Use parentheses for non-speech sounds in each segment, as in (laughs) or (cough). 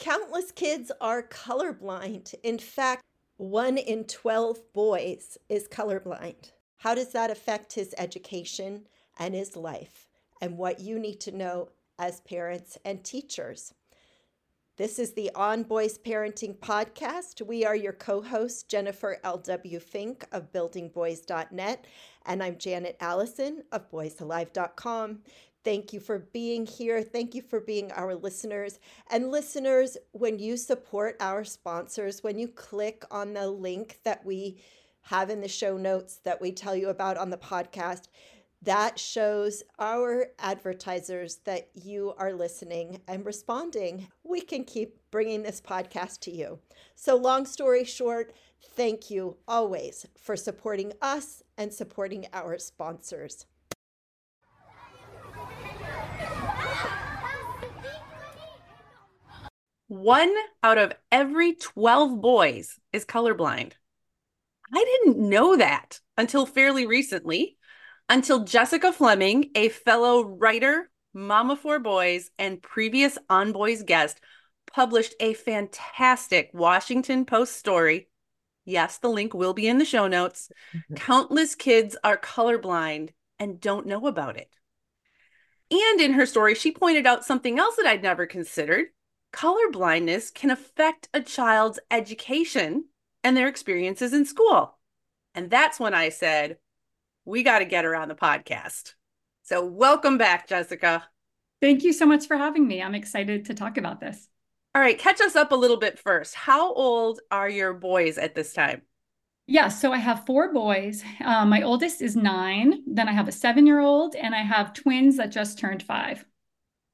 Countless kids are colorblind. In fact, one in 12 boys is colorblind. How does that affect his education and his life? And what you need to know as parents and teachers. This is the On Boys Parenting Podcast. We are your co hosts, Jennifer L.W. Fink of buildingboys.net, and I'm Janet Allison of boysalive.com. Thank you for being here. Thank you for being our listeners. And listeners, when you support our sponsors, when you click on the link that we have in the show notes that we tell you about on the podcast, that shows our advertisers that you are listening and responding. We can keep bringing this podcast to you. So, long story short, thank you always for supporting us and supporting our sponsors. One out of every 12 boys is colorblind. I didn't know that until fairly recently until Jessica Fleming, a fellow writer, mama for boys, and previous On Boys guest, published a fantastic Washington Post story. Yes, the link will be in the show notes. (laughs) Countless kids are colorblind and don't know about it. And in her story, she pointed out something else that I'd never considered. Colorblindness can affect a child's education and their experiences in school. And that's when I said, we got to get her on the podcast. So, welcome back, Jessica. Thank you so much for having me. I'm excited to talk about this. All right, catch us up a little bit first. How old are your boys at this time? Yeah, so I have four boys. Um, my oldest is nine. Then I have a seven year old, and I have twins that just turned five.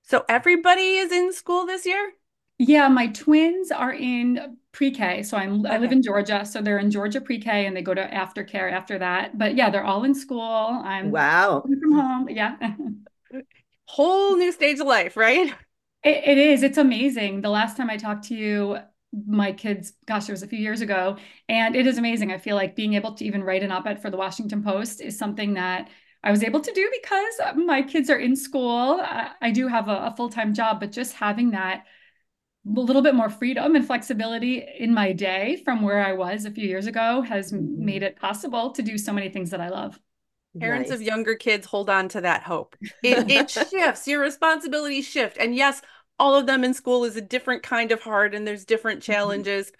So everybody is in school this year? Yeah, my twins are in pre-K. So I'm okay. I live in Georgia, so they're in Georgia pre-K and they go to aftercare after that. But yeah, they're all in school. I'm wow from home. Yeah. (laughs) Whole new stage of life, right? It, it is. It's amazing. The last time I talked to you, my kids, gosh, it was a few years ago, and it is amazing. I feel like being able to even write an op-ed for the Washington Post is something that I was able to do because my kids are in school. I, I do have a, a full-time job, but just having that a little bit more freedom and flexibility in my day from where I was a few years ago has mm-hmm. made it possible to do so many things that I love. Parents nice. of younger kids hold on to that hope. (laughs) It, it shifts, your responsibilities shift. And yes, all of them in school is a different kind of hard and there's different mm-hmm. challenges. Mm-hmm.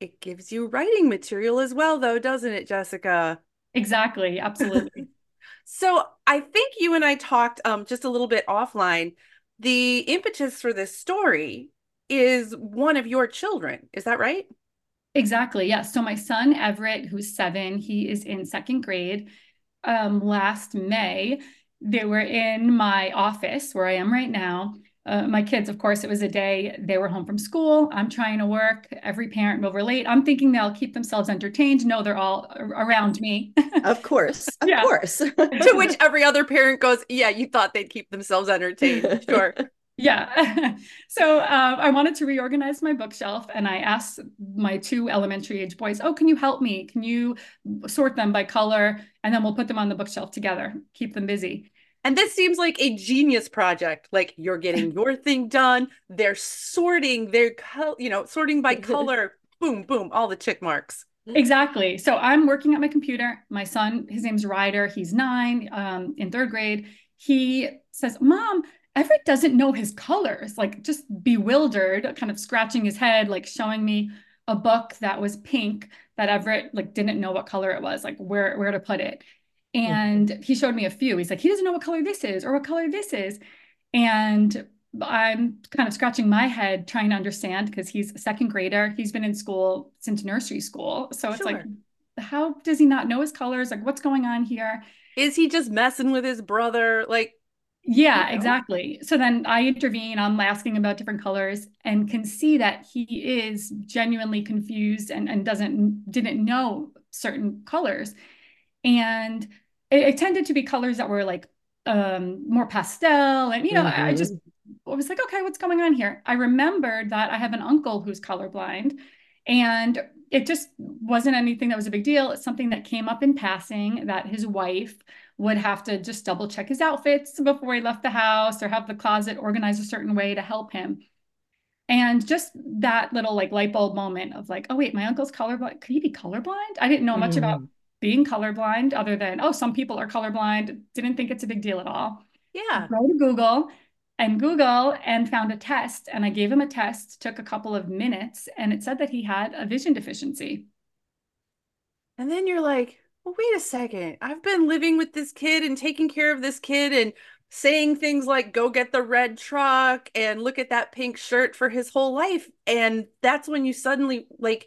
It gives you writing material as well, though, doesn't it, Jessica? Exactly. Absolutely. (laughs) so I think you and I talked um, just a little bit offline. The impetus for this story is one of your children. Is that right? Exactly. Yes. So my son Everett, who's seven, he is in second grade. Um, last May, they were in my office where I am right now. Uh, my kids, of course, it was a day they were home from school. I'm trying to work. Every parent will relate. I'm thinking they'll keep themselves entertained. No, they're all around me. (laughs) of course. Of yeah. course. (laughs) (laughs) to which every other parent goes, Yeah, you thought they'd keep themselves entertained. Sure. Yeah. (laughs) so uh, I wanted to reorganize my bookshelf and I asked my two elementary age boys, Oh, can you help me? Can you sort them by color? And then we'll put them on the bookshelf together, keep them busy. And this seems like a genius project. Like you're getting (laughs) your thing done. They're sorting their, co- you know, sorting by color. (laughs) boom, boom, all the tick marks. Exactly. So I'm working at my computer. My son, his name's Ryder. He's nine, um, in third grade. He says, "Mom, Everett doesn't know his colors, like just bewildered, kind of scratching his head, like showing me a book that was pink that Everett like didn't know what color it was, like where where to put it. And mm-hmm. he showed me a few. He's like, he doesn't know what color this is or what color this is. And I'm kind of scratching my head trying to understand because he's a second grader. He's been in school since nursery school. So it's sure. like, how does he not know his colors? Like, what's going on here? Is he just messing with his brother? Like, Yeah, You know? exactly. So then I intervene, I'm asking about different colors and can see that he is genuinely confused and, and doesn't didn't know certain colors. And it, it tended to be colors that were like um more pastel and you know, I I just Mhm. I was like, okay, what's going on here? I remembered that I have an uncle who's colorblind, and it just wasn't anything that was a big deal. It's something that came up in passing that his wife would have to just double check his outfits before he left the house or have the closet organized a certain way to help him. And just that little like light bulb moment of like, oh wait, my uncle's colorblind. Could he be colorblind? I didn't know much about Mhm. being colorblind other than, oh, some people are colorblind. Didn't think it's a big deal at all Yeah. go to Google and Google and found a test. And I gave him a test, took a couple of minutes, and it said that he had a vision deficiency. And then you're like, well, wait a second. I've been living with this kid and taking care of this kid and saying things like, go get the red truck and look at that pink shirt for his whole life. And that's when you suddenly, like,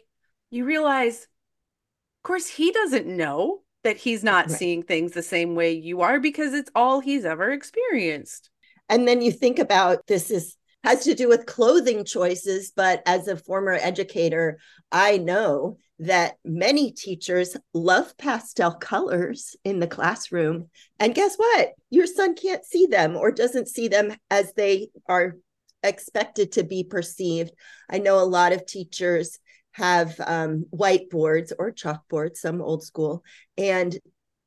you realize, of course, he doesn't know that he's not Right. seeing things the same way you are because it's all he's ever experienced. And then you think about this is has to do with clothing choices, but as a former educator, I know that many teachers love pastel colors in the classroom. And guess what? Your son can't see them or doesn't see them as they are expected to be perceived. I know a lot of teachers have um, whiteboards or chalkboards, some old school, and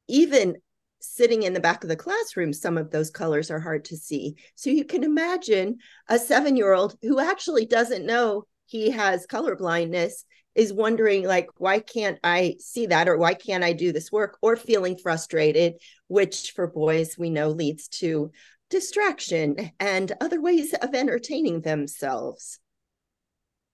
even sitting in the back of the classroom, some of those colors are hard to see. So you can imagine a seven year old who actually doesn't know he has color blindness is wondering like why can't i see that or why can't i do this work or feeling frustrated which for boys we know leads to distraction and other ways of entertaining themselves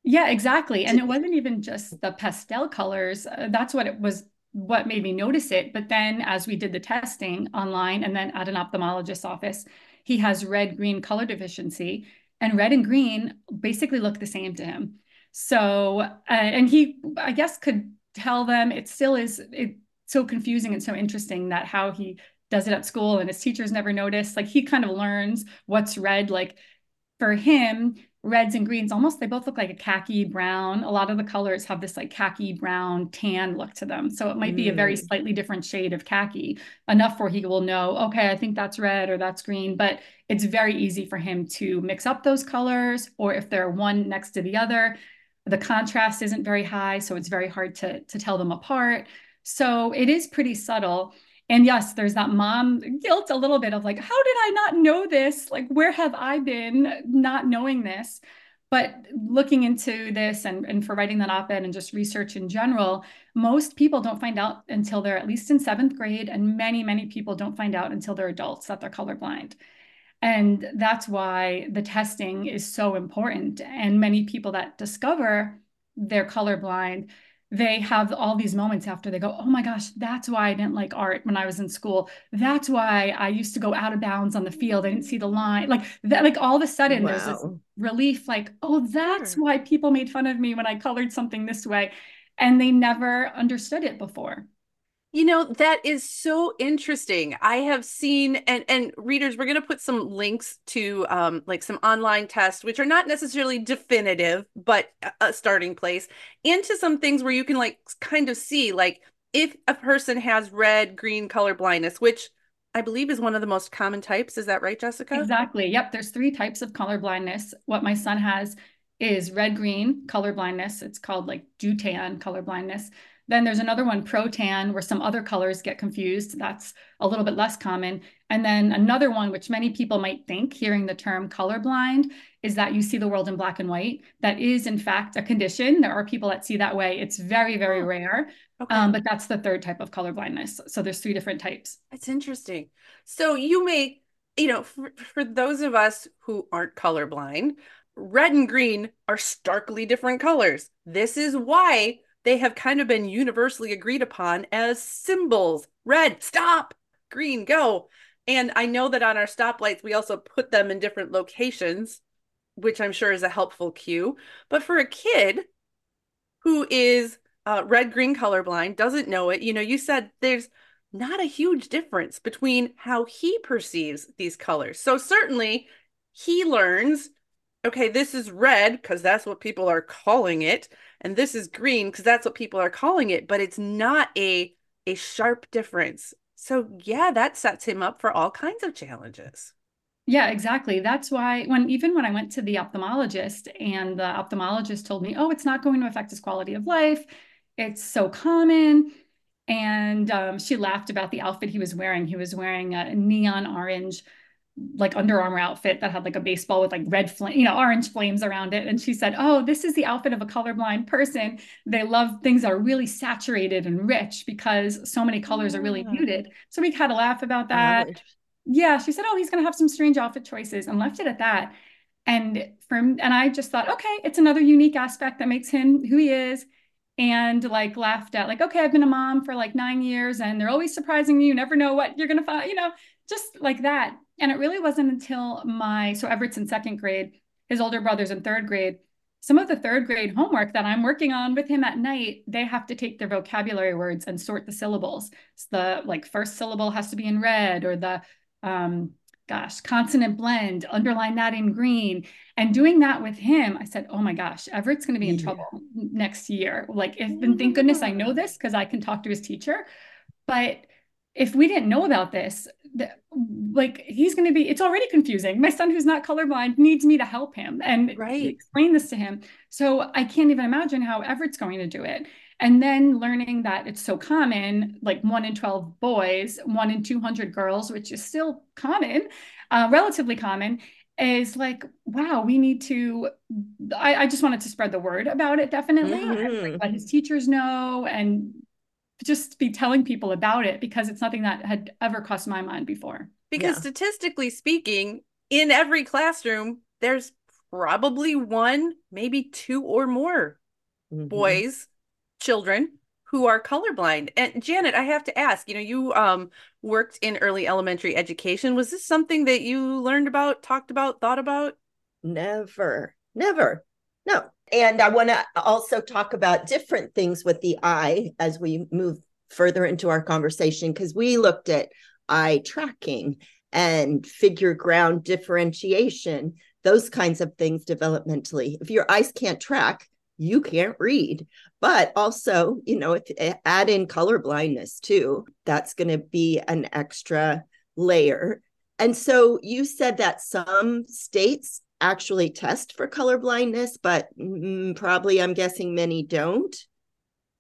Yeah, exactly. And it wasn't even just the pastel colors. Uh, that's what it was, what made me notice it. But then as we did the testing online and then at an ophthalmologist's office, he has red green color deficiency, and red and green basically look the same to him. So, uh, and he, I guess, could tell them it still is it, so confusing and so interesting that how he does it at school and his teachers never notice. Like he kind of learns what's red. Like for him, reds and greens almost they both look like a khaki brown a lot of the colors have this like khaki brown tan look to them so it might be a very Mm. slightly different shade of khaki enough where he will know okay i think that's red or that's green but it's very easy for him to mix up those colors or if they're one next to the other the contrast isn't very high so it's very hard to to tell them apart so it is pretty subtle and yes, there's that mom guilt a little bit of like, how did I not know this? Like, where have I been not knowing this? But looking into this and, and for writing that op ed and just research in general, most people don't find out until they're at least in seventh grade. And many, many people don't find out until they're adults that they're colorblind. And that's why the testing is so important. And many people that discover they're colorblind they have all these moments after they go, oh my gosh, that's why I didn't like art when I was in school. That's why I used to go out of bounds on the field. I didn't see the line. Like that, like all of a sudden there's this relief, like, oh, that's Sure. why people made fun of me when I colored something this way. And they never understood it before. You know, that is so interesting. I have seen and and readers, we're going to put some links to um like some online tests which are not necessarily definitive, but a- starting place, and to some things where you can like kind of see like if a person has red, green color blindness, which I believe is one of the most common types. Is that right, Jessica? Exactly. Yep. There's three types of color blindness. What my son has is red green color blindness. It's called like deutan color blindness. Then there's another one, protan, where some other colors get confused. That's a little bit less common. And then another one, which many people might think, hearing the term colorblind, is that you see the world in black and white. That is, in fact, a condition. There are people that see that way. It's very, very Oh. rare. Okay. Um, but that's the third type of colorblindness. So there's three different types. That's interesting. So you may, you know, for, for those of us who aren't colorblind, red and green are starkly different colors. This is why they have kind of been universally agreed upon as symbols. Red, stop. Green, go. And I know that on our stoplights, we also put them in different locations, which I'm sure is a helpful cue. But for a kid who is uh, red green colorblind, doesn't know it, you know, you said there's not a huge difference between how he perceives these colors. So certainly he learns, okay, this is red because that's what people are calling it, and this is green because that's what people are calling it, but it's not a a sharp difference. So yeah, that sets him up for all kinds of challenges. Yeah, exactly. That's why when even when I went to the ophthalmologist and the ophthalmologist told me, "Oh, it's not going to affect his quality of life. It's so common." And um, she laughed about the outfit he was wearing. He was wearing a neon orange, like Under Armour outfit that had like a baseball with like red flame, you know, orange flames around it. And she said, "Oh, this is the outfit of a colorblind person. They love things that are really saturated and rich because so many colors are really ah. muted." So we had a laugh about oh, that. Yeah, she said, "Oh, he's going to have some strange outfit choices," and left it at that. And from and I just thought, okay, it's another unique aspect that makes him who he is and like laughed at like okay i've been a mom for like nine years and they're always surprising you you never know what you're going to find you know just like that and it really wasn't until my so everett's in second grade his older brother's in third grade some of the third grade homework that i'm working on with him at night they have to take their vocabulary words and sort the syllables so the like first syllable has to be in red or the um gosh, consonant blend, underline that in green. And doing that with him, I said, oh my gosh, Everett's going to be in yeah. trouble next year. Like, if, and thank goodness I know this because I can talk to his teacher. But if we didn't know about this, like he's going to be, it's already confusing. My son, who's not colorblind, needs me to help him and right. explain this to him. So I can't even imagine how Everett's going to do it. And then learning that it's so common, like one in 12 boys, one in 200 girls, which is still common, uh, relatively common, is like, wow, we need to. I, I, just wanted to spread the word about it, definitely, mm-hmm. like, let his teachers know and just be telling people about it because it's nothing that had ever crossed my mind before. Because yeah. statistically speaking, in every classroom, there's probably one, maybe two or more mm-hmm. boys children who are colorblind. And Janet, I have to ask, you know, you um worked in early elementary education. Was this something that you learned about, talked about, thought about? Never. Never. No. And I want to also talk about different things with the eye as we move further into our conversation because we looked at eye tracking and figure ground differentiation, those kinds of things developmentally. If your eyes can't track, you can't read. But also, you know, if eh, add in color blindness too, that's going to be an extra layer. And so you said that some states actually test for color blindness, but probably I'm guessing many don't.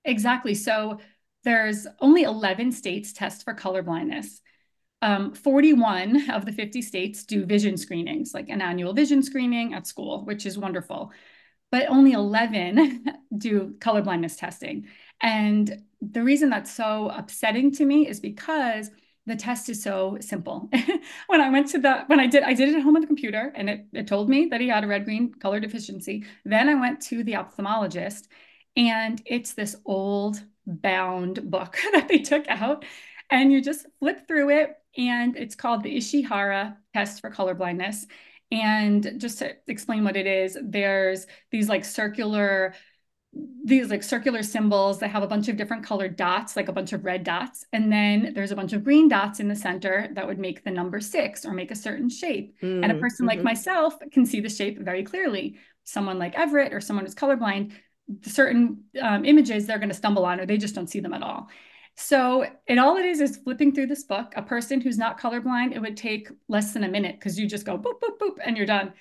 Exactly. So there's only 11 states test for color blindness. Um, 41 of the 50 states do vision screenings, like an annual vision screening at school, which is wonderful but only 11 (laughs) do colorblindness testing. And the reason that's so upsetting to me is because the test is so simple. (laughs) when I went to the, when I did, I did it at home on the computer and it, it told me that he had a red green color deficiency. Then I went to the ophthalmologist and it's this old bound book (laughs) that they took out and you just flip through it and it's called the Ishihara test for colorblindness. And just to explain what it is, there's these like circular these like circular symbols that have a bunch of different colored dots, like a bunch of red dots. And then there's a bunch of green dots in the center that would make the number six or make a certain shape. Mm, and a person mm-hmm. like myself can see the shape very clearly. Someone like Everett or someone who's colorblind, certain um, images they're going to stumble on or they just don't see them at all. So it all it is is flipping through this book. A person who's not colorblind, it would take less than a minute because you just go boop, boop, boop, and you're done.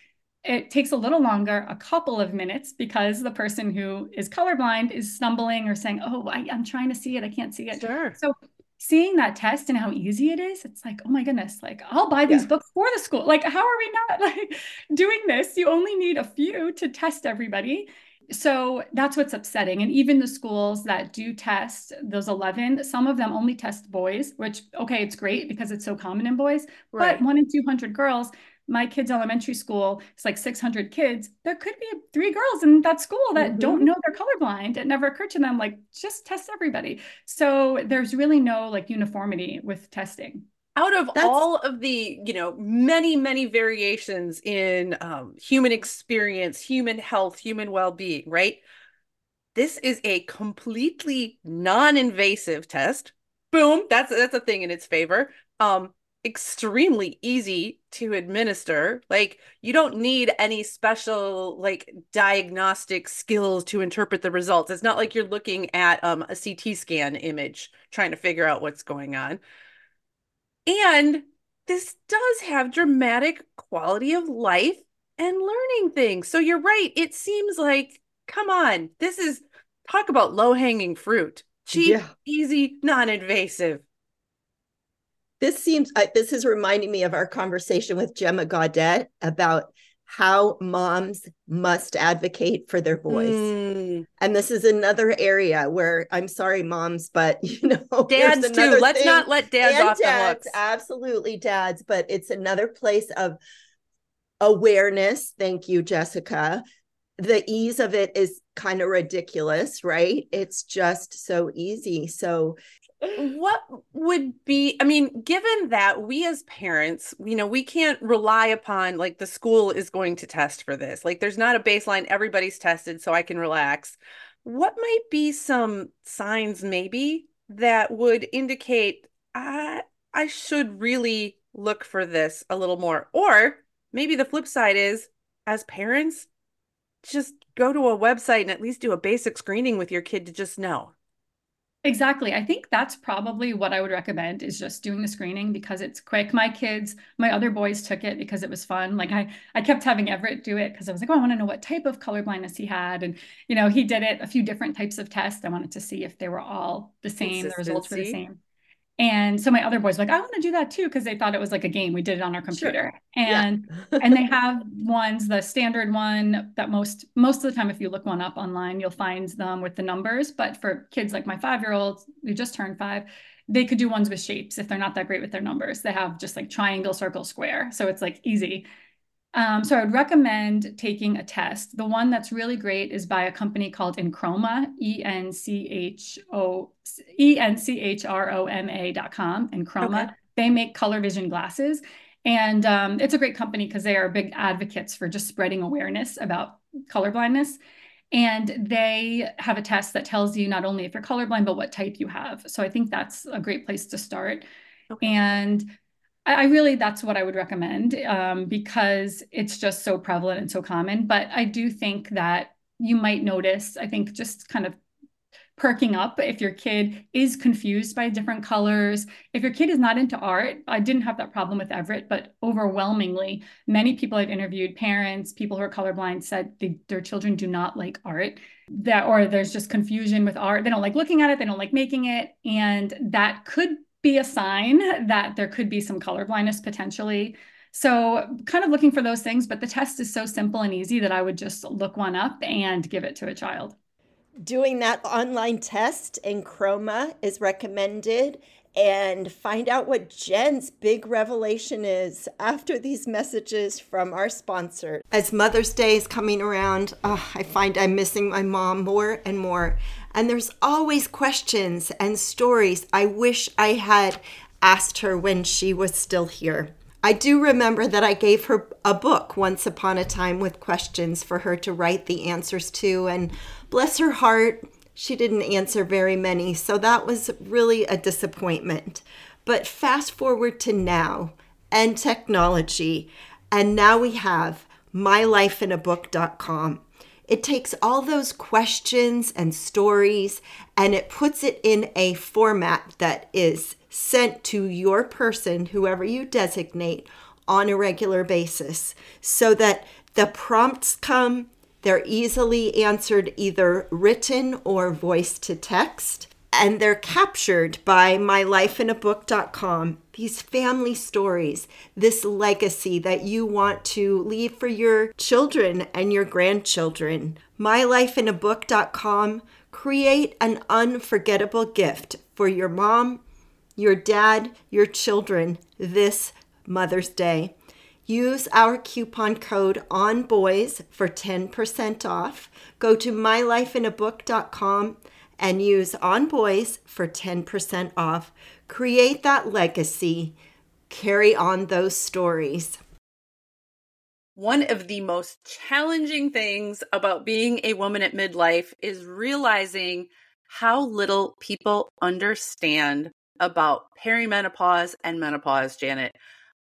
It takes a little longer, a couple of minutes, because the person who is colorblind is stumbling or saying, Oh, I, am trying to see it. I can't see it. Sure. So seeing that test and how easy it is, it's like, oh my goodness, like I'll buy these yeah. books for the school. Like, how are we not (laughs) like doing this? You only need a few to test everybody so that's what's upsetting. And even the schools that do test those 11, some of them only test boys, which, okay, it's great because it's so common in boys, right. but one in 200 girls. My kids' elementary school, it's like 600 kids. There could be three girls in that school that mm-hmm. don't know they're colorblind. It never occurred to them, like, just test everybody. So there's really no like uniformity with testing out of That's... all of the you know many many variations in um, human experience human health human well-being right this is a completely non-invasive test Boom. That's that's a thing in its favor. Um, extremely easy to administer. Like you don't need any special like diagnostic skills to interpret the results. It's not like you're looking at um, a CT scan image trying to figure out what's going on. And this does have dramatic quality of life and learning things. So you're right. It seems like, come on, this is talk about low hanging fruit. Cheap, yeah. easy, non invasive this seems uh, this is reminding me of our conversation with Gemma Gaudet about how moms must advocate for their boys. Mm. And this is another area where I'm sorry, moms, but (laughs) you know, dads too. Let's thing. not let dads and off dads, the hooks. Absolutely, dads, but it's another place of awareness. Thank you, Jessica. The ease of it is kind of ridiculous, right? It's just so easy. So what would be i mean given that we as parents you know we can't rely upon like the school is going to test for this. Like there's not a baseline. Everybody's tested so i can relax. What might be some signs maybe that would indicate i i should really look for this a little more or maybe the flip side is as parents just go to a website and at least do a basic screening with your kid to just know Exactly. I think that's probably what I would recommend is just doing the screening because it's quick. My kids, my other boys took it because it was fun. Like I, I kept having Everett do it because I was like, oh, I want to know what type of color blindness he had. And, you know, he did it a few different types of tests. I wanted to see if they were all the same, the results were the same. And so my other boys were like, I want to do that too, because they thought it was like a game. We did it on our computer. Sure. And yeah. and they have ones, the standard one that most most of the time, if you look one up online, you'll find them with the numbers. But for kids like my five-year-old who just turned five, they could do ones with shapes if they're not that great with their numbers. They have just like triangle, circle, square. So it's like easy. Um, so I would recommend taking a test. The one that's really great is by a company called Enchroma, E N C H O E N C H R O M A dot com. Enchroma. Okay. They make color vision glasses. And um, it's a great company because they are big advocates for just spreading awareness about color blindness. And they have a test that tells you not only if you're colorblind, but what type you have. So I think that's a great place to start. Okay. And I, really, that's what I would recommend um, because it's just so prevalent and so common. But I do think that you might notice, I think, just kind of perking up if your kid is confused by different colors. If your kid is not into art, I didn't have that problem with Everett, but overwhelmingly, many people I've interviewed, parents, people who are colorblind, said they, their children do not like art. That or there's just confusion with art. They don't like looking at it, they don't like making it, and that could be a sign that there could be some color blindness potentially. So, kind of looking for those things, but the test is so simple and easy that I would just look one up and give it to a child. Doing that online test EnChroma is recommended and find out what Jen's big revelation is after these messages from our sponsor. As Mother's Day is coming around, oh, I find I'm missing my mom more and more. And there's always questions and stories I wish I had asked her when she was still here. I do remember that I gave her a book once upon a time with questions for her to write the answers to, and bless her heart, she didn't answer very many, so that was really a disappointment. But fast forward to now and technology, and now we have mylifeinabook.com. It takes all those questions and stories and it puts it in a format that is sent to your person, whoever you designate, on a regular basis so that the prompts come, they're easily answered either written or voice to text and they're captured by mylifeinabook.com. These family stories, this legacy that you want to leave for your children and your grandchildren. Mylifeinabook.com. Create an unforgettable gift for your mom, your dad, your children this Mother's Day. Use our coupon code on boys for 10% off. Go to mylifeinabook.com and use On Boys for 10% off. Create that legacy, carry on those stories. One of the most challenging things about being a woman at midlife is realizing how little people understand about perimenopause and menopause, Janet.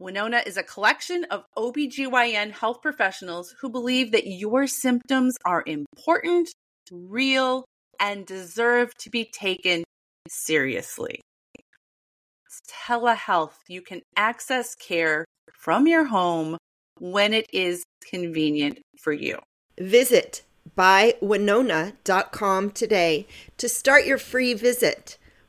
Winona is a collection of OBGYN health professionals who believe that your symptoms are important, real, and deserve to be taken seriously. It's telehealth. You can access care from your home when it is convenient for you. Visit bywinona.com today to start your free visit.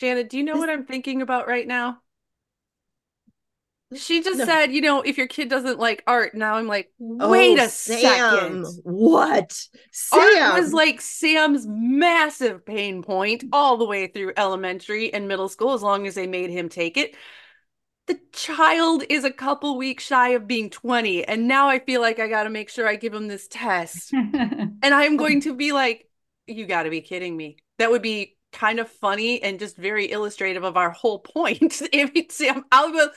Janet, do you know what I'm thinking about right now? She just no. said, you know, if your kid doesn't like art, now I'm like, wait oh, a Sam. second. What? Sam art was like Sam's massive pain point all the way through elementary and middle school, as long as they made him take it. The child is a couple weeks shy of being 20, and now I feel like I got to make sure I give him this test. (laughs) and I'm going to be like, you got to be kidding me. That would be kind of funny and just very illustrative of our whole point. (laughs) if Sam, I'll go,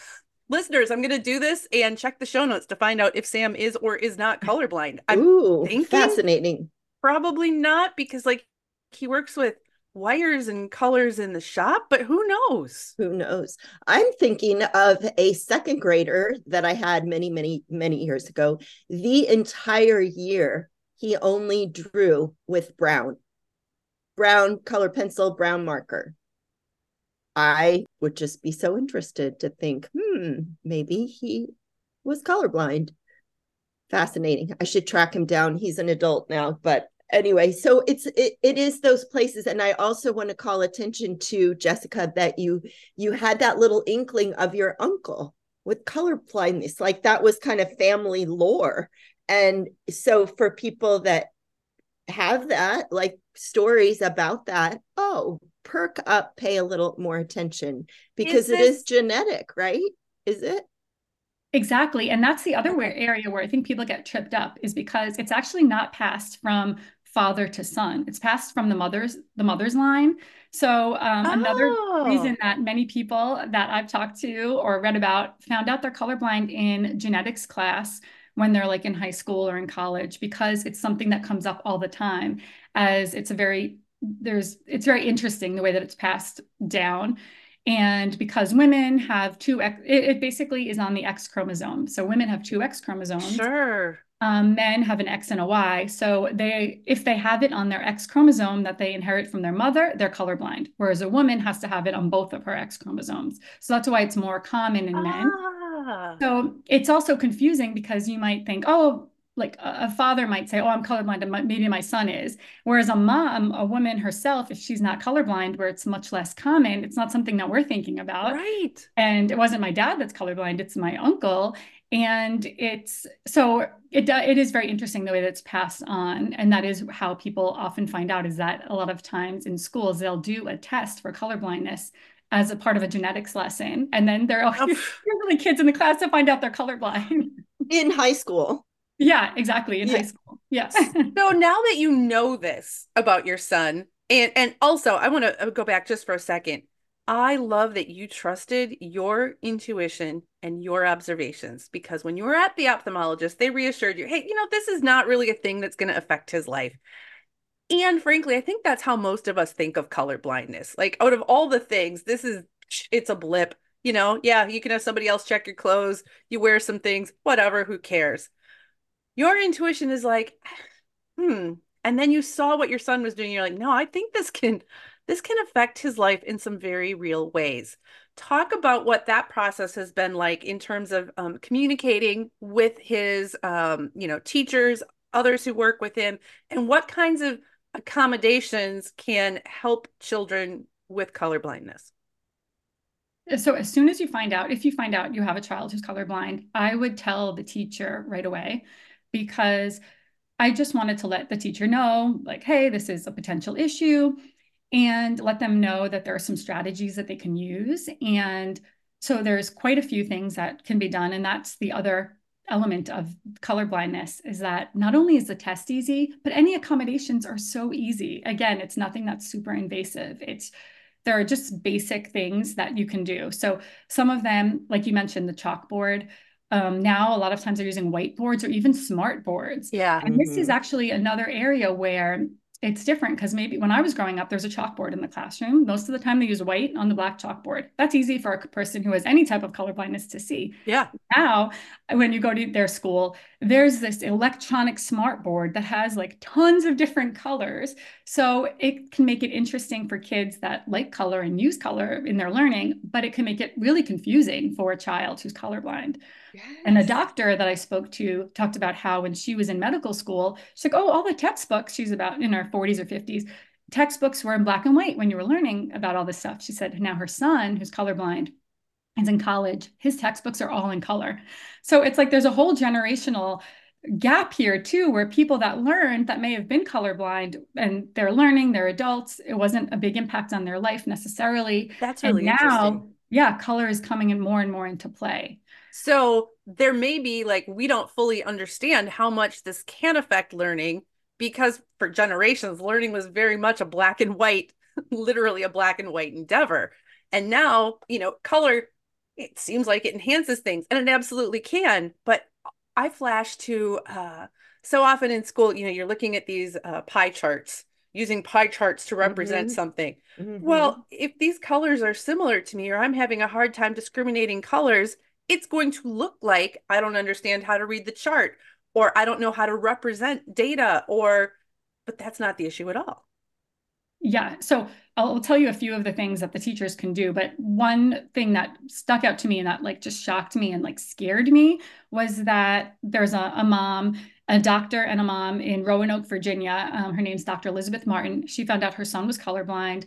listeners, I'm going to do this and check the show notes to find out if Sam is or is not colorblind. I'm Ooh, fascinating. Probably not because like he works with wires and colors in the shop, but who knows? Who knows? I'm thinking of a second grader that I had many, many, many years ago. The entire year, he only drew with brown brown color pencil, brown marker. I would just be so interested to think, hmm, maybe he was colorblind. Fascinating. I should track him down. He's an adult now, but anyway, so it's it, it is those places and I also want to call attention to Jessica that you you had that little inkling of your uncle with color blindness. Like that was kind of family lore. And so for people that have that, like stories about that, oh, perk up, pay a little more attention because is this... it is genetic, right? Is it? Exactly. And that's the other area where I think people get tripped up is because it's actually not passed from father to son. It's passed from the mother's the mother's line. So um, oh. another reason that many people that I've talked to or read about found out they're colorblind in genetics class when they're like in high school or in college because it's something that comes up all the time as it's a very there's it's very interesting the way that it's passed down. And because women have two it, it basically is on the x chromosome. So women have two x chromosomes. Sure um, men have an X and a Y. So they, if they have it on their X chromosome that they inherit from their mother, they're colorblind. Whereas a woman has to have it on both of her X chromosomes. So that's why it's more common in men. Ah. So it's also confusing because you might think, oh, like a, father might say, "Oh, I'm colorblind, and maybe my son is." Whereas a mom, a woman herself, if she's not colorblind, where it's much less common, it's not something that we're thinking about. Right. And it wasn't my dad that's colorblind; it's my uncle. And it's so it it is very interesting the way that's passed on and that is how people often find out is that a lot of times in schools they'll do a test for color blindness as a part of a genetics lesson and then there are (laughs) the kids in the class to find out they're colorblind. In high school. Yeah exactly in yeah. high school yes. (laughs) So now that you know this about your son and and also i want to uh, go back just for a second I love that you trusted your intuition and your observations because when you were at the ophthalmologist, they reassured you, hey, you know, this is not really a thing that's going to affect his life. And frankly, I think that's how most of us think of color blindness. Like out of all the things, this is it's a blip. You know, yeah, you can have somebody else check your clothes, you wear some things, whatever, who cares? Your intuition is like, hmm. And then you saw what your son was doing. You're like, no, I think this can this can affect his life in some very real ways. Talk about what that process has been like in terms of um, communicating with his, um, you know, teachers, others who work with him, and what kinds of accommodations can help children with color blindness. So as soon as you find out, if you find out you have a child who's colorblind, I would tell the teacher right away because I just wanted to let the teacher know, like, hey, this is a potential issue and let them know that there are some strategies that they can use. And so there's quite a few things that can be done. And that's the other element of color blindness is that not only is the test easy, but any accommodations are so easy. Again, it's nothing that's super invasive. It's there are just basic things that you can do. So some of them, like you mentioned, the chalkboard. Um, now a lot of times they're using whiteboards or even smart boards. Yeah. And mm-hmm. this is mm-hmm. actually another area where it's different because maybe when I was growing up, there's a chalkboard in the classroom. Most of the time, they use white on the black chalkboard. That's easy for a person who has any type of color blindness to see. Yeah. Now, when you go to their school, there's this electronic smart board that has like tons of different colors. So it can make it interesting for kids that like color and use color in their learning, but it can make it really confusing for a child who's colorblind. Yes. And a doctor that I spoke to talked about how when she was in medical school, she's like, oh, all the textbooks, she's about in her 40s or 50s, textbooks were in black and white when you were learning about all this stuff. She said, now her son, who's colorblind, is in college, his textbooks are all in color. So it's like there's a whole generational gap here too where people that learned that may have been colorblind and they're learning they're adults it wasn't a big impact on their life necessarily that's really and now yeah color is coming in more and more into play so there may be like, we don't fully understand how much this can affect learning because for generations, learning was very much a black and white, (laughs) literally a black and white endeavor. And now, you know, color, it seems like it enhances things and it absolutely can. But I flash to uh, so often in school, you know, you're looking at these uh, pie charts using pie charts to represent mm-hmm. something. Mm-hmm. Well, if these colors are similar to me or I'm having a hard time discriminating colors, it's going to look like I don't understand how to read the chart or I don't know how to represent data or but that's not the issue at all. Yeah. So I'll tell you a few of the things that the teachers can do. But one thing that stuck out to me and that like just shocked me and like scared me was that there's a, a mom, a doctor and a mom in Roanoke, Virginia. Um, her name's Dr. Elizabeth Martin. She found out her son was colorblind.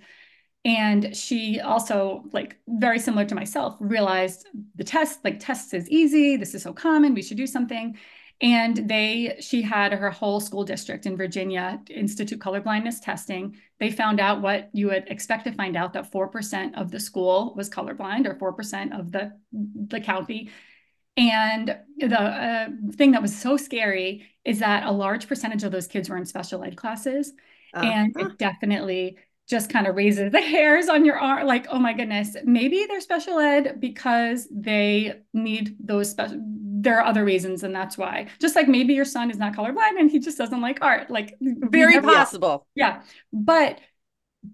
And she also, like very similar to myself, realized the test, like tests is easy. This is so common. We should do something. And they, she had her whole school district in Virginia institute colorblindness testing. They found out what you would expect to find out that 4% of the school was colorblind or 4% of the, the county. And the uh, thing that was so scary is that a large percentage of those kids were in special ed classes. Uh-huh. And it definitely just kind of raises the (laughs) hairs on your arm like oh my goodness. Maybe they're special ed because they need those special there are other reasons and that's why. Just like maybe your son is not colorblind and he just doesn't like art like very possible. Yeah but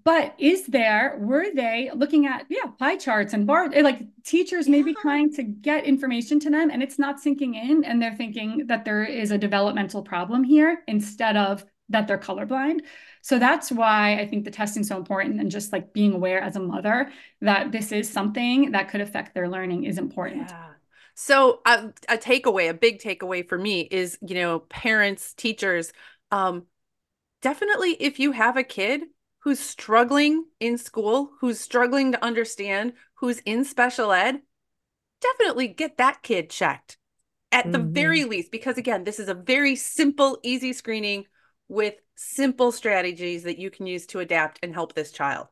but is there were they looking at yeah pie charts and bar like teachers yeah. maybe trying to get information to them and it's not sinking in and they're thinking that there is a developmental problem here instead of that they're colorblind so that's why I think the testing is so important and just like being aware as a mother that this is something that could affect their learning is important. Yeah. So uh, a takeaway, a big takeaway for me is, you know, parents, teachers, um, definitely if you have a kid who's struggling in school, who's struggling to understand, who's in special ed, definitely get that kid checked at the mm-hmm. very least, because again, this is a very simple, easy screening with simple strategies that you can use to adapt and help this child.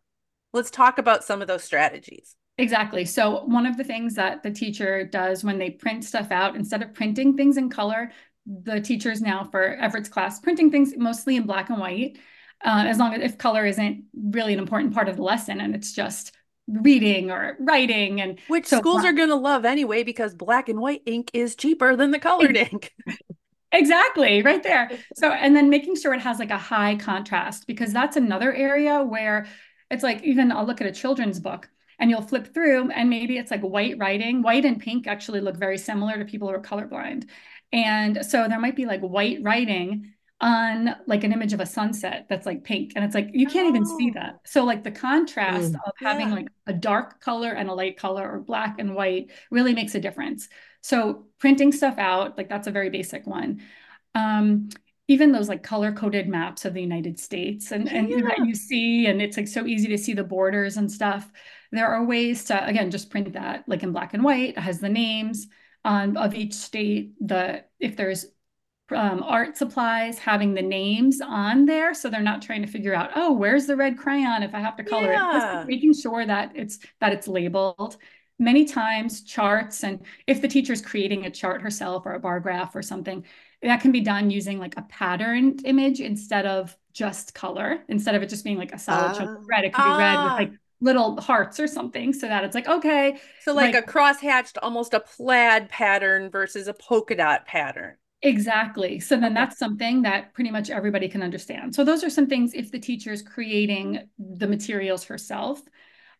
Let's talk about some of those strategies. Exactly. So, one of the things that the teacher does when they print stuff out, instead of printing things in color, the teachers now for Everett's class printing things mostly in black and white, uh, as long as if color isn't really an important part of the lesson and it's just reading or writing and which so schools black- are going to love anyway because black and white ink is cheaper than the colored ink (laughs) exactly right there (laughs) so and then making sure it has like a high contrast because that's another area where it's like even i'll look at a children's book and you'll flip through and maybe it's like white writing white and pink actually look very similar to people who are colorblind and so there might be like white writing on like an image of a sunset that's like pink and it's like you can't oh. even see that oh. so like the contrast mm, of having yeah. like a dark color and a light color or black and white really makes a difference so printing stuff out like that's a very basic one um even those like color coded maps of the united states and and yeah. that you see and it's like so easy to see the borders and stuff there are ways to again just print that like in black and white it has the names um, of each state the if there's um, art supplies having the names on there so they're not trying to figure out oh where's the red crayon if i have to color yeah. it making sure that it's that it's labeled many times charts and if the teacher's creating a chart herself or a bar graph or something that can be done using like a patterned image instead of just color instead of it just being like a solid uh, chunk of red it could be red with ah. like little hearts or something so that it's like okay so like, like a cross hatched almost a plaid pattern versus a polka dot pattern Exactly. So then that's something that pretty much everybody can understand. So those are some things if the teacher is creating the materials herself.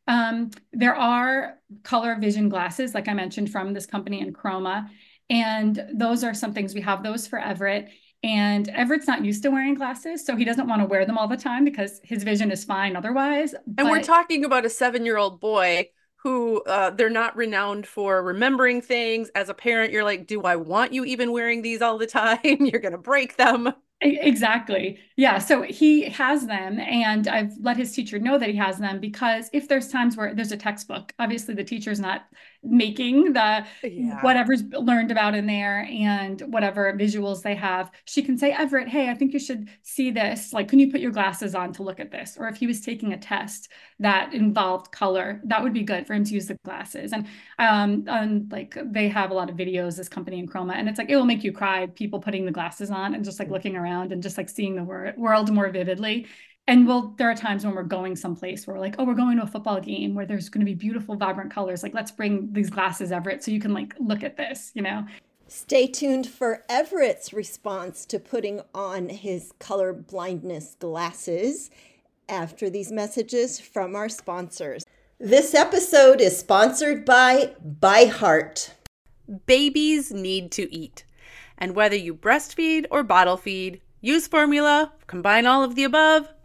Um, there are color vision glasses, like I mentioned, from this company EnChroma. And those are some things we have those for Everett. And Everett's not used to wearing glasses, so he doesn't want to wear them all the time because his vision is fine otherwise. And but... we're talking about a seven year old boy who uh, they're not renowned for remembering things. As a parent, you're like, do I want you even wearing these all the time? (laughs) you're going to break them. Exactly. Yeah. So he has them, and I've let his teacher know that he has them because if there's times where there's a textbook, obviously the teacher's not making the yeah. whatever's learned about in there and whatever visuals they have, she can say, Everett, hey, I think you should see this. Like, can you put your glasses on to look at this? Or if he was taking a test that involved color, that would be good for him to use the glasses. And um, and like they have a lot of videos, this company EnChroma and it's like it will make you cry, people putting the glasses on and just like looking around and just like seeing the wor- world more vividly and well there are times when we're going someplace where we're like oh we're going to a football game where there's going to be beautiful vibrant colors. Like let's bring these glasses everett so you can like look at this you know? Stay tuned for everett's response to putting on his color blindness glasses after these messages from our sponsors. This episode is sponsored by ByHeart babies need to eat. And whether you breastfeed or bottle feed use formula combine all of the above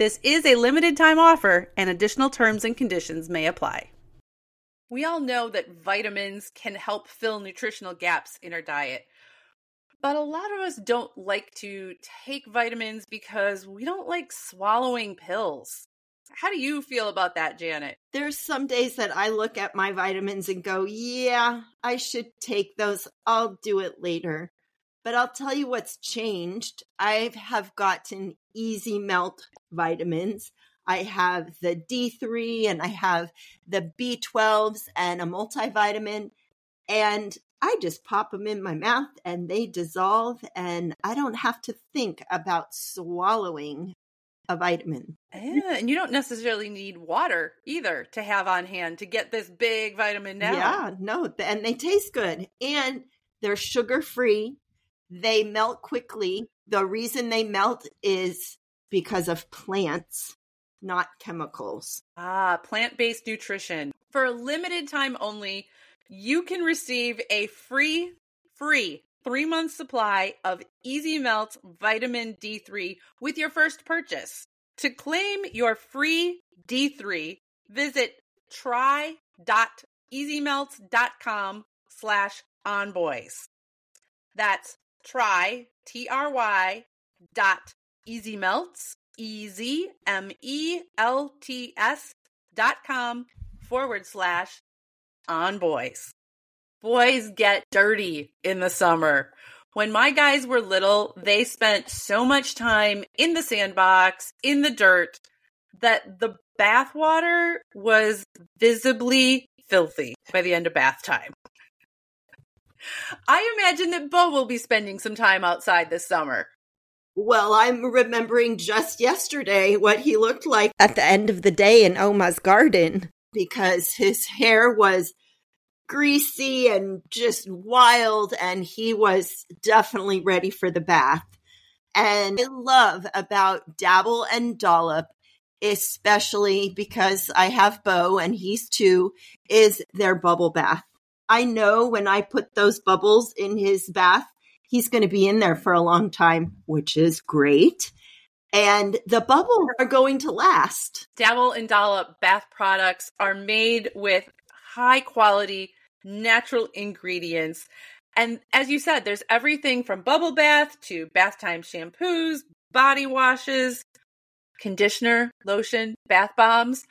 This is a limited time offer, and additional terms and conditions may apply. We all know that vitamins can help fill nutritional gaps in our diet. But a lot of us don't like to take vitamins because we don't like swallowing pills. How do you feel about that, Janet? There's some days that I look at my vitamins and go, yeah, I should take those. I'll do it later. But I'll tell you what's changed. I have gotten easy melt vitamins. I have the D3 and I have the B12s and a multivitamin. And I just pop them in my mouth and they dissolve, and I don't have to think about swallowing a vitamin. Yeah, and you don't necessarily need water either to have on hand to get this big vitamin down. Yeah, no, and they taste good. And they're sugar free. They melt quickly. The reason they melt is because of plants, not chemicals. Ah, plant based nutrition. For a limited time only, you can receive a free, free three month supply of Easy Melt Vitamin D3 with your first purchase. To claim your free D3, visit try.easymelt.com slash onboys. That's try, T-R-Y dot easy easymelts, E-Z-M-E-L-T-S dot com forward slash on Boys Boys get dirty in the summer. When my guys were little, they spent so much time in the sandbox, in the dirt, that the bath water was visibly filthy by the end of bath time. I imagine that Bo will be spending some time outside this summer. Well, I'm remembering just yesterday what he looked like at the end of the day in Oma's garden because his hair was greasy and just wild, and he was definitely ready for the bath. And I love about Dabble and Dollop, especially because I have Bo and he's two, is their bubble bath. I know when I put those bubbles in his bath, he's going to be in there for a long time, which is great. And the bubbles are going to last. Dabble and Dollop bath products are made with high quality natural ingredients. And as you said, there's everything from bubble bath to bath time shampoos, body washes, conditioner, lotion, bath bombs.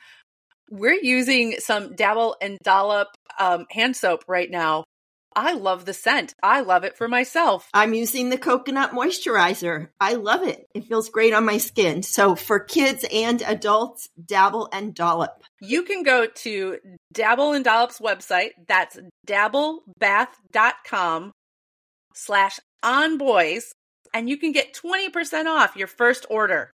We're using some Dabble and Dollop um, hand soap right now. I love the scent. I love it for myself. I'm using the coconut moisturizer. I love it. It feels great on my skin. So for kids and adults, Dabble and Dollop. You can go to Dabble and Dollop's website. That's dabblebath.com slash onboys. And you can get 20% off your first order.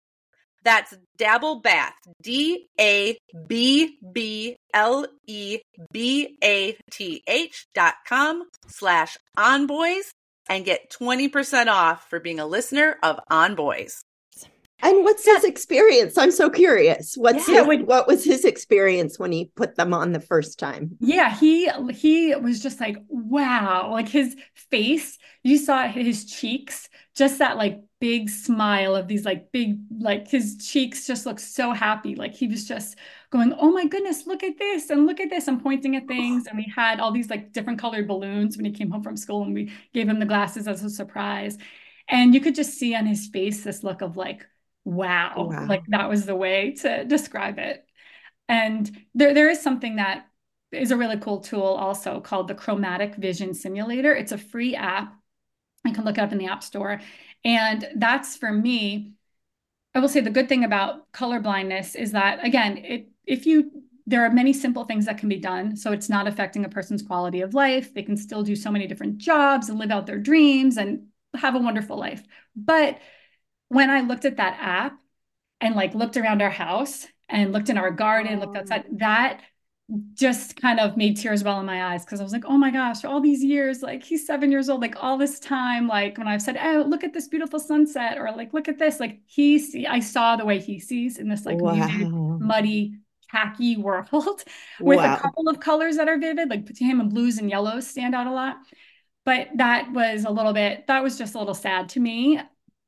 That's Dabble Bath, D A B B L E B A T H dot com slash onboys and get 20% off for being a listener of Onboys. And what's his experience? I'm so curious. What's Yeah, his, when- what was his experience when he put them on the first time? Yeah, he he was just like, wow, like his face, you saw his cheeks, just that like big smile of these like big like his cheeks just looked so happy. Like he was just going, "Oh my goodness, look at this and look at this." and pointing at things and we had all these like different colored balloons when he came home from school and we gave him the glasses as a surprise. And you could just see on his face this look of like, wow, Wow. like that was the way to describe it. And there, there is something that is a really cool tool also called the Chromatic Vision Simulator. It's a free app. You can look it up in the App Store. And that's for me. I will say the good thing about color blindness is that again, it if you there are many simple things that can be done. So it's not affecting a person's quality of life. They can still do so many different jobs and live out their dreams and have a wonderful life. But when I looked at that app and like looked around our house and looked in our garden, looked oh. outside, that just kind of made tears well in my eyes because I was like, oh my gosh, all these years, like he's seven years old, like all this time, like when I've said, oh, look at this beautiful sunset, or like, look at this, like he see, I saw the way he sees in this like muted, muddy, khaki world (laughs) with Wow. a couple of colors that are vivid, like to him, in blues and yellows stand out a lot. But that was a little bit, that was just a little sad to me.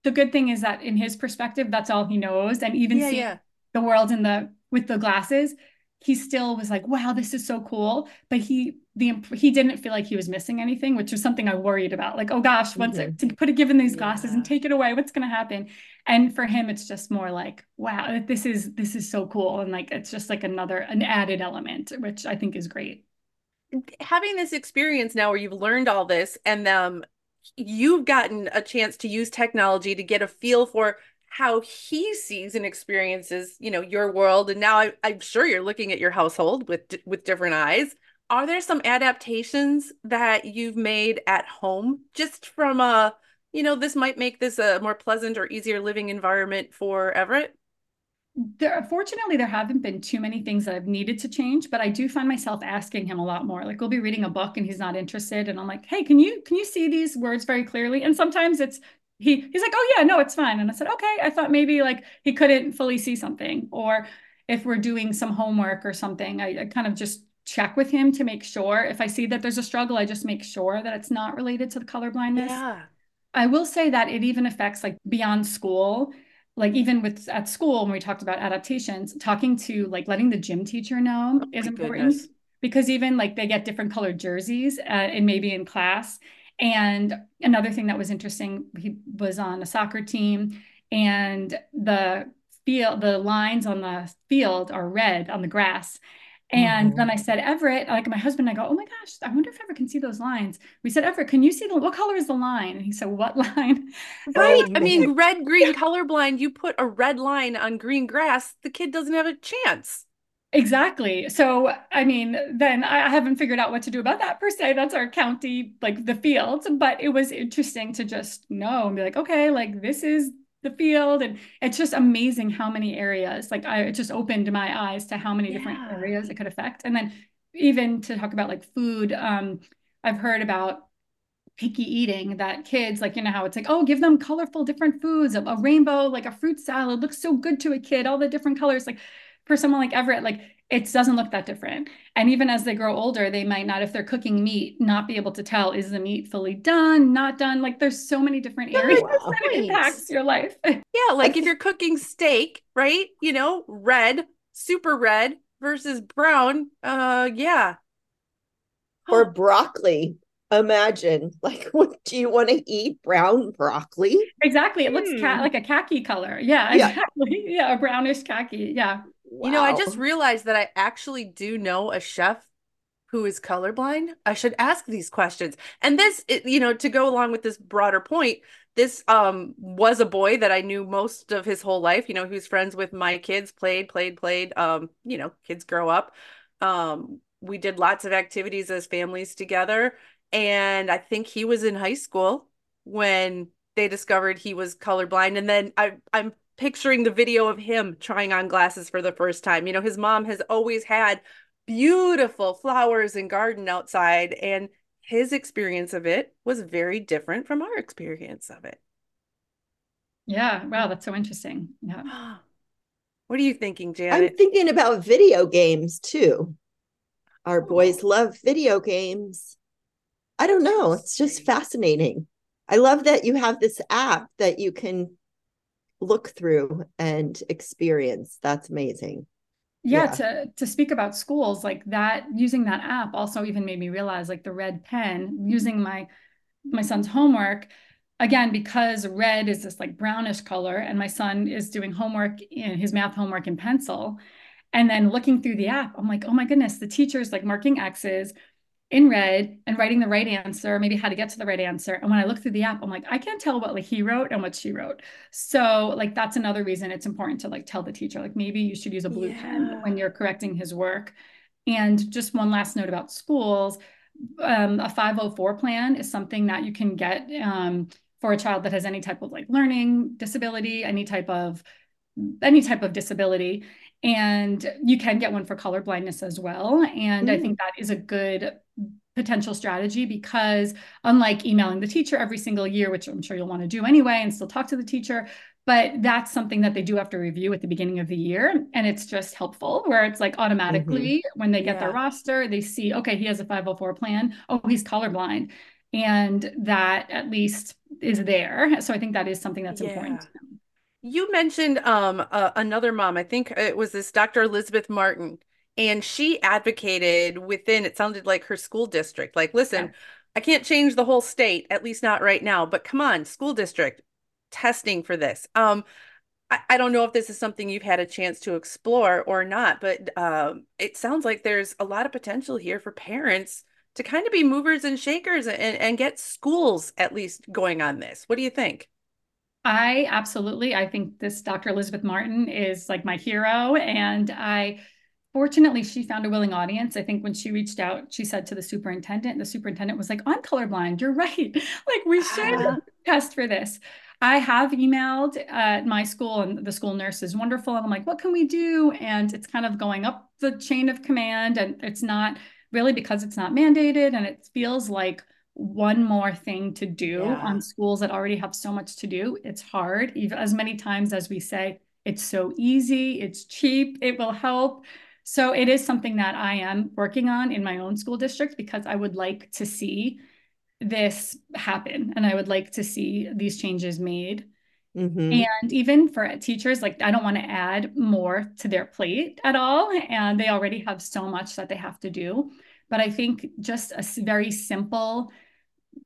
The good thing is that in his perspective, that's all he knows. And even Yeah, seeing yeah. the world in the with the glasses, he still was like, "Wow, this is so cool." But he the he didn't feel like he was missing anything, which was something I worried about. Like, oh gosh, once it, to put a given these glasses and take it away, what's going to happen? And for him, it's just more like, "Wow, this is this is so cool," and like it's just like another an added element, which I think is great. having this experience now where you've learned all this and um you've gotten a chance to use technology to get a feel for how he sees and experiences you know your world and now I, i'm sure you're looking at your household with with different eyes are there some adaptations that you've made at home just from a, you know, this might make this a more pleasant or easier living environment for Everett? There, fortunately, there haven't been too many things that I've needed to change, but I do find myself asking him a lot more. Like we'll be reading a book and he's not interested, and I'm like, "Hey, can you can you see these words very clearly?" And sometimes it's he he's like, "Oh yeah, no, it's fine." And I said, "Okay." I thought maybe like he couldn't fully see something, or if we're doing some homework or something, I, I kind of just check with him to make sure. If I see that there's a struggle, I just make sure that it's not related to the color blindness. Yeah. I will say that it even affects like beyond school like even with at school when we talked about adaptations talking to like letting the gym teacher know Oh is important goodness. because even like they get different colored jerseys uh, and maybe in class and another thing that was interesting he was on a soccer team and the field the lines on the field are red on the grass and Mhm. then I said, Everett, like my husband, I go, oh my gosh, I wonder if Everett can see those lines. We said, Everett, can you see the, what color is the line? And he said, what (laughs) line? Right. Oh, I mean, red, (laughs) green, colorblind, you put a red line on green grass, the kid doesn't have a chance. Exactly. So, I mean, then I I haven't figured out what to do about that per se. That's our county, like the fields. But it was interesting to just know and be like, okay, like this is the field. And it's just amazing how many areas, like I it just opened my eyes to how many different areas it could affect. And then even to talk about like food, um, I've heard about picky eating that kids like you know how it's like oh give them colorful different foods a, a rainbow like a fruit salad looks so good to a kid all the different colors like for someone like Everett like it doesn't look that different and even as they grow older they might not if they're cooking meat not be able to tell is the meat fully done not done like there's so many different areas Wow. that it impacts your life (laughs) Yeah, like if you're cooking steak, right? You know, red, super red versus brown. Uh, yeah. Or broccoli. Imagine, (laughs) like, what do you want to eat? Brown broccoli? exactly it looks ca- Hmm. like a khaki color yeah Yeah. exactly (laughs) yeah a brownish khaki yeah You know, I just realized that I actually do know a chef who is colorblind. I should ask these questions. And this, it, you know, to go along with this broader point, this um was a boy that I knew most of his whole life. You know, was friends with my kids, played, played, played. Um, you know, kids grow up. Um, we did lots of activities as families together. And I think he was in high school when they discovered he was colorblind. And then I, I'm picturing the video of him trying on glasses for the first time. You know, his mom has always had beautiful flowers and garden outside, and his experience of it was very different from our experience of it. yeah wow that's so interesting yeah (gasps) What are you thinking, Jan? I'm thinking about video games too. Our Oh. boys love video games. I don't know. It's just fascinating. I love that you have this app that you can look through and experience. That's amazing. yeah, Yeah. to to speak about schools like that using that app also even made me realize like the red pen using my my son's homework again because red is this like brownish color and my son is doing homework in his math homework in pencil and then looking through the app I'm like oh my goodness the teacher's like marking X's in red and writing the right answer, maybe how to get to the right answer. And when I look through the app, I'm like, I can't tell what like he wrote and what she wrote. So like that's another reason it's important to like tell the teacher, like maybe you should use a blue pen when you're correcting his work. And just one last note about schools, um, a 504 plan is something that you can get um, for a child that has any type of like learning disability, any type of any type of disability. And you can get one for color blindness as well. And I hmm. think that is a good potential strategy because unlike emailing the teacher every single year, which I'm sure you'll want to do anyway and still talk to the teacher, but that's something that they do have to review at the beginning of the year. And it's just helpful where it's like automatically mm-hmm. when they get their roster, they see, okay, he has a 504 plan. Oh, he's colorblind. And that at least is there. So I think that is something that's important. You mentioned um uh, another mom. I think it was this Dr. Elizabeth Martin, and she advocated within, it sounded like her school district. Like, listen, Yeah. I can't change the whole state, at least not right now, but come on, school district, testing for this. Um, I, I don't know if this is something you've had a chance to explore or not, but um, it sounds like there's a lot of potential here for parents to kind of be movers and shakers and, and get schools at least going on this. What do you think? I absolutely, I think this Dr. Elizabeth Martin is like my hero. And I fortunately she found a willing audience i think when she reached out she said to the superintendent the superintendent was like i'm colorblind you're right (laughs) like we should uh, test for this i have emailed at my school and the school nurse is wonderful and i'm like what can we do and it's kind of going up the chain of command and it's not really because it's not mandated and it feels like one more thing to do yeah. on schools that already have so much to do it's hard even as many times as we say it's so easy it's cheap it will help so it is something that I am working on in my own school district because I would like to see this happen and I would like to see these changes made. Mm-hmm. And even for teachers, like I don't want to add more to their plate at all. And they already have so much that they have to do. But I think just a very simple,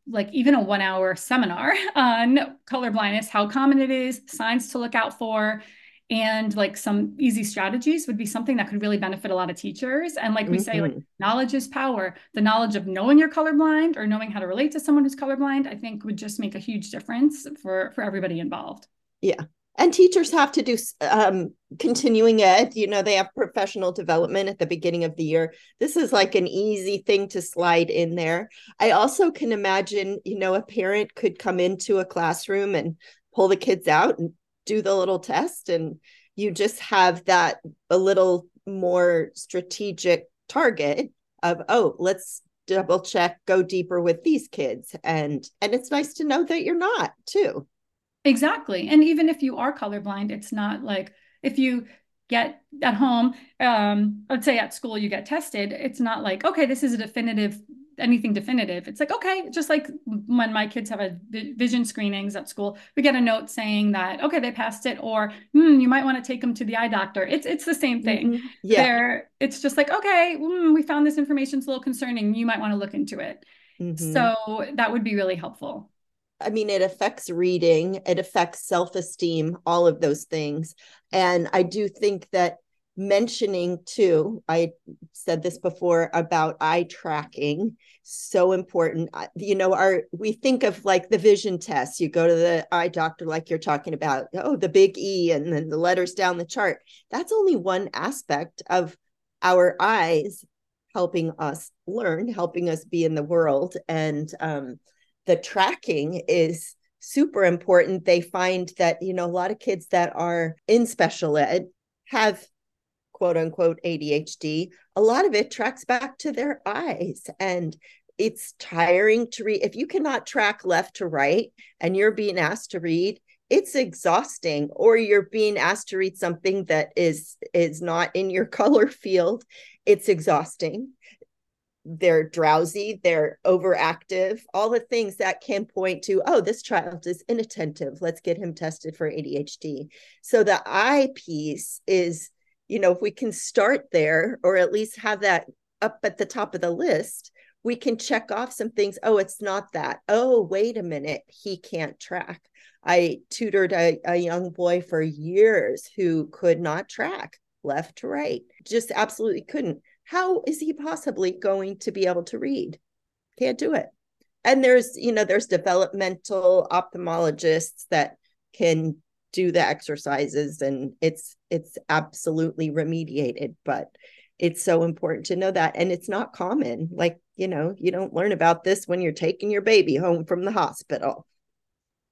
like even a one hour seminar (laughs) on color blindness, how common it is, signs to look out for, and like some easy strategies would be something that could really benefit a lot of teachers and like we mm-hmm. say like mm-hmm. knowledge is power the knowledge of knowing you're colorblind or knowing how to relate to someone who's colorblind i think would just make a huge difference for for everybody involved yeah and teachers have to do um, continuing ed you know they have professional development at the beginning of the year. This is like an easy thing to slide in there. I also can imagine you know a parent could come into a classroom and pull the kids out and do the little test and you just have that a little more strategic target of oh let's double check go deeper with these kids. And and it's nice to know that you're not too exactly and even if you are colorblind it's not like if you get at home um let's say at school you get tested it's not like okay this is a definitive anything definitive. It's like, okay, just like when my kids have a vision screenings at school, we get a note saying that, okay, they passed it, or hmm, you might want to take them to the eye doctor. It's it's the same thing. Mm-hmm. Yeah. They're, it's just like, okay, mm, we found this information, it's a little concerning. You might want to look into it. Mm-hmm. So that would be really helpful. I mean, it affects reading, it affects self esteem, all of those things. And I do think that mentioning too i said this before about eye tracking so important. You know our we think of like the vision test. You go to the eye doctor like you're talking about oh the big e and then the letters down the chart. That's only one aspect of our eyes helping us learn helping us be in the world. And um, the tracking is super important they find that you know a lot of kids that are in special ed have quote unquote ADHD, a lot of it tracks back to their eyes. And it's tiring to read. If you cannot track left to right and you're being asked to read, it's exhausting or you're being asked to read something that is is not in your (laughs) color field it's exhausting they're drowsy they're overactive all the things that can point to oh this child is inattentive let's get him tested for adhd so the eye piece is you know, if we can start there or at least have that up at the top of the list, we can check off some things. Oh, it's not that. Oh, wait a minute. He can't track. I tutored a, a young boy for years who could not track left to right, just absolutely couldn't. How is he possibly going to be able to read? Can't do it. And there's, you know, there's developmental ophthalmologists that can do the exercises and it's it's absolutely remediated but it's so important to know that and it's not common like you know you don't learn about this when you're taking your baby home from the hospital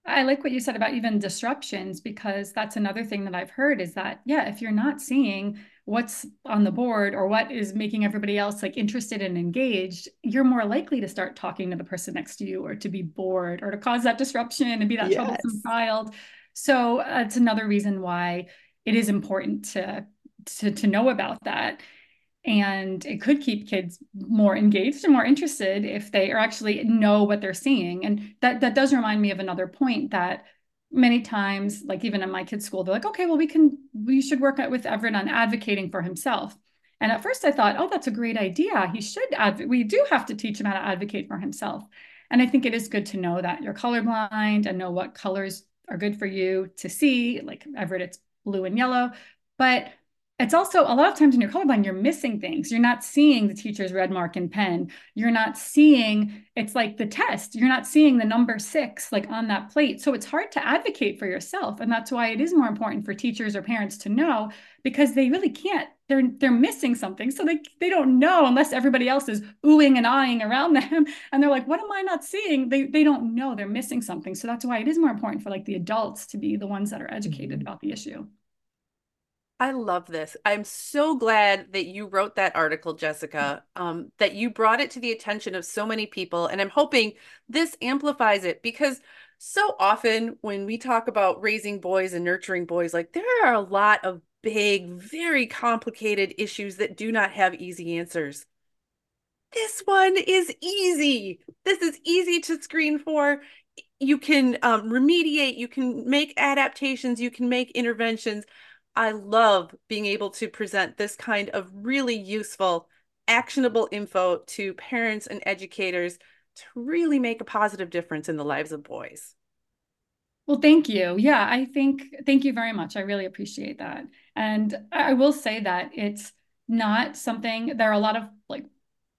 I like what you said about even disruptions because that's another thing that I've heard is that yeah if you're not seeing what's on the board or what is making everybody else like interested and engaged you're more likely to start talking to the person next to you or to be bored or to cause that disruption and be that yes. troublesome child so uh, that's another reason why it is important to, to, to know about that. And it could keep kids more engaged and more interested if they are actually know what they're seeing. And that, that does remind me of another point that many times, like even in my kids' school, they're like, okay, well, we can, we should work with Everett on advocating for himself. And at first I thought, oh, that's a great idea. He should, adv- we do have to teach him how to advocate for himself. And I think it is good to know that you're colorblind and know what colors are good for you to see. Like Everett, it's blue and yellow. But it's also a lot of times when you're colorblind, you're missing things. You're not seeing the teacher's red mark and pen. You're not seeing it's like the test. You're not seeing the number six like on that plate. So it's hard to advocate for yourself. And that's why it is more important for teachers or parents to know because they really can't. They're they're missing something. So they they don't know unless everybody else is oohing and eyeing around (laughs) them. And they're like, what am I not seeing? They they don't know they're missing something. So that's why it is more important for like the adults to be the ones that are educated mm-hmm. about the issue. I love this. I'm so glad that you wrote that article, Jessica, um, that you brought it to the attention of so many people. And I'm hoping this amplifies it because so often when we talk about raising boys and nurturing boys, like there are a lot of big, very complicated issues that do not have easy answers. This one is easy. This is easy to screen for. You can um, remediate, you can make adaptations, you can make interventions. I love being able to present this kind of really useful, actionable info to parents and educators to really make a positive difference in the lives of boys. Well, thank you. Yeah, I think, thank you very much. I really appreciate that. And I will say that it's not something, there are a lot of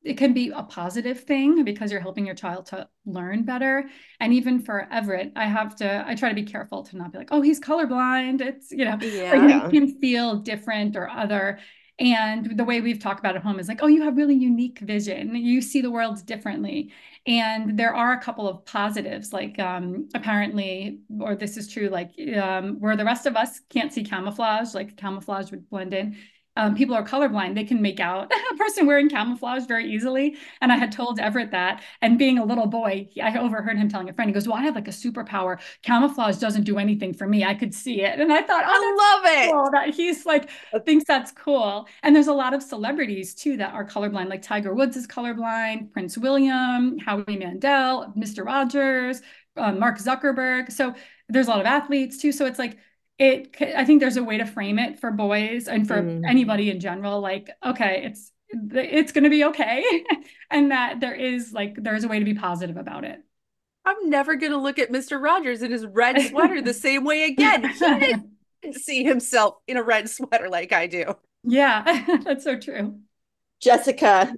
it can be a positive thing because you're helping your child to learn better. And even for Everett, I have to, I try to be careful to not be like, oh, he's colorblind. It's, you know, yeah. he can feel different or other. And the way we've talked about at home is like, oh, you have really unique vision. You see the world differently. And there are a couple of positives, like um, apparently, or this is true, like um, where the rest of us can't see camouflage, like camouflage would blend in um, people are colorblind, they can make out (laughs) a person wearing camouflage very easily. And I had told Everett that. And being a little boy, I overheard him telling a friend, he goes, Well, I have like a superpower. Camouflage doesn't do anything for me. I could see it. And I thought, Oh, I love it. That he's like, thinks that's cool. And there's a lot of celebrities too that are colorblind, like Tiger Woods is colorblind, Prince William, Howie Mandel, Mr. Rogers, um, Mark Zuckerberg. So there's a lot of athletes too. So it's like, it i think there's a way to frame it for boys and for mm. anybody in general like okay it's it's going to be okay. (laughs) And that there is like there's a way to be positive about it. I'm never going to look at mr rogers in his red sweater the (laughs) same way again. He (laughs) didn't see himself in a red sweater like i do. Yeah that's so true. Jessica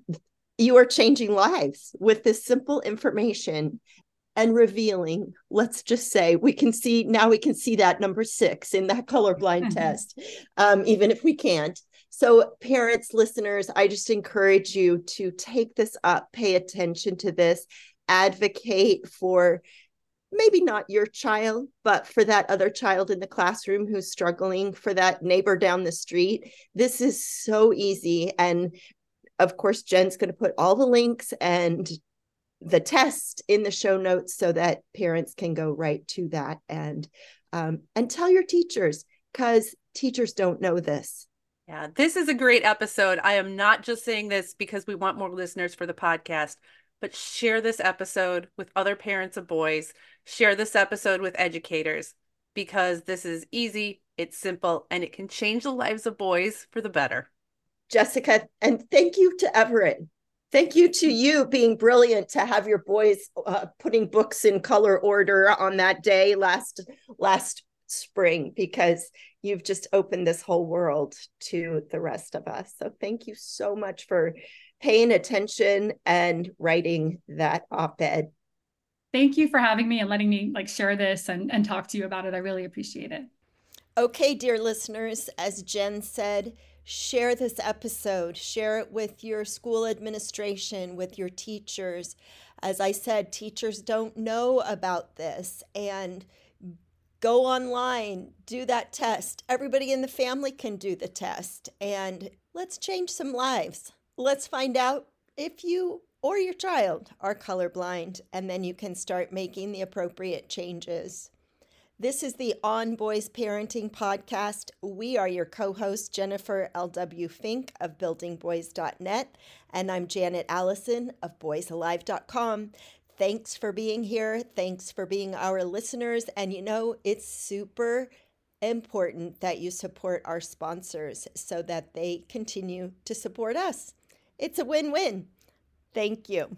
you are changing lives with this simple information and revealing let's just say we can see now we can see that number six in that colorblind mm-hmm. (laughs) test um, even if we can't so parents listeners i just encourage you to take this up pay attention to this advocate for maybe not your child but for that other child in the classroom who's struggling for that neighbor down the street this is so easy and of course jen's going to put all the links and the test in the show notes so that parents can go right to that and um, and tell your teachers because teachers don't know this. Yeah this is a great episode. I am not just saying this because we want more listeners for the podcast but share this episode with other parents of boys. Share this episode with educators because this is easy it's simple and it can change the lives of boys for the better. Jessica and thank you to everett Thank you to you being brilliant to have your boys uh, putting books in color order on that day last last spring because you've just opened this whole world to the rest of us. So thank you so much for paying attention and writing that op-ed. Thank you for having me and letting me like share this and, and talk to you about it. I really appreciate it. Okay, dear listeners, as Jen said, share this episode, share it with your school administration, with your teachers. As I said, teachers don't know about this and go online, do that test. Everybody in the family can do the test and let's change some lives. Let's find out if you or your child are colorblind, and then you can start making the appropriate changes. This is the On Boys Parenting Podcast. We are your co host, Jennifer L.W. Fink of buildingboys.net, and I'm Janet Allison of boysalive.com. Thanks for being here. Thanks for being our listeners. And you know, it's super important that you support our sponsors so that they continue to support us. It's a win win. Thank you.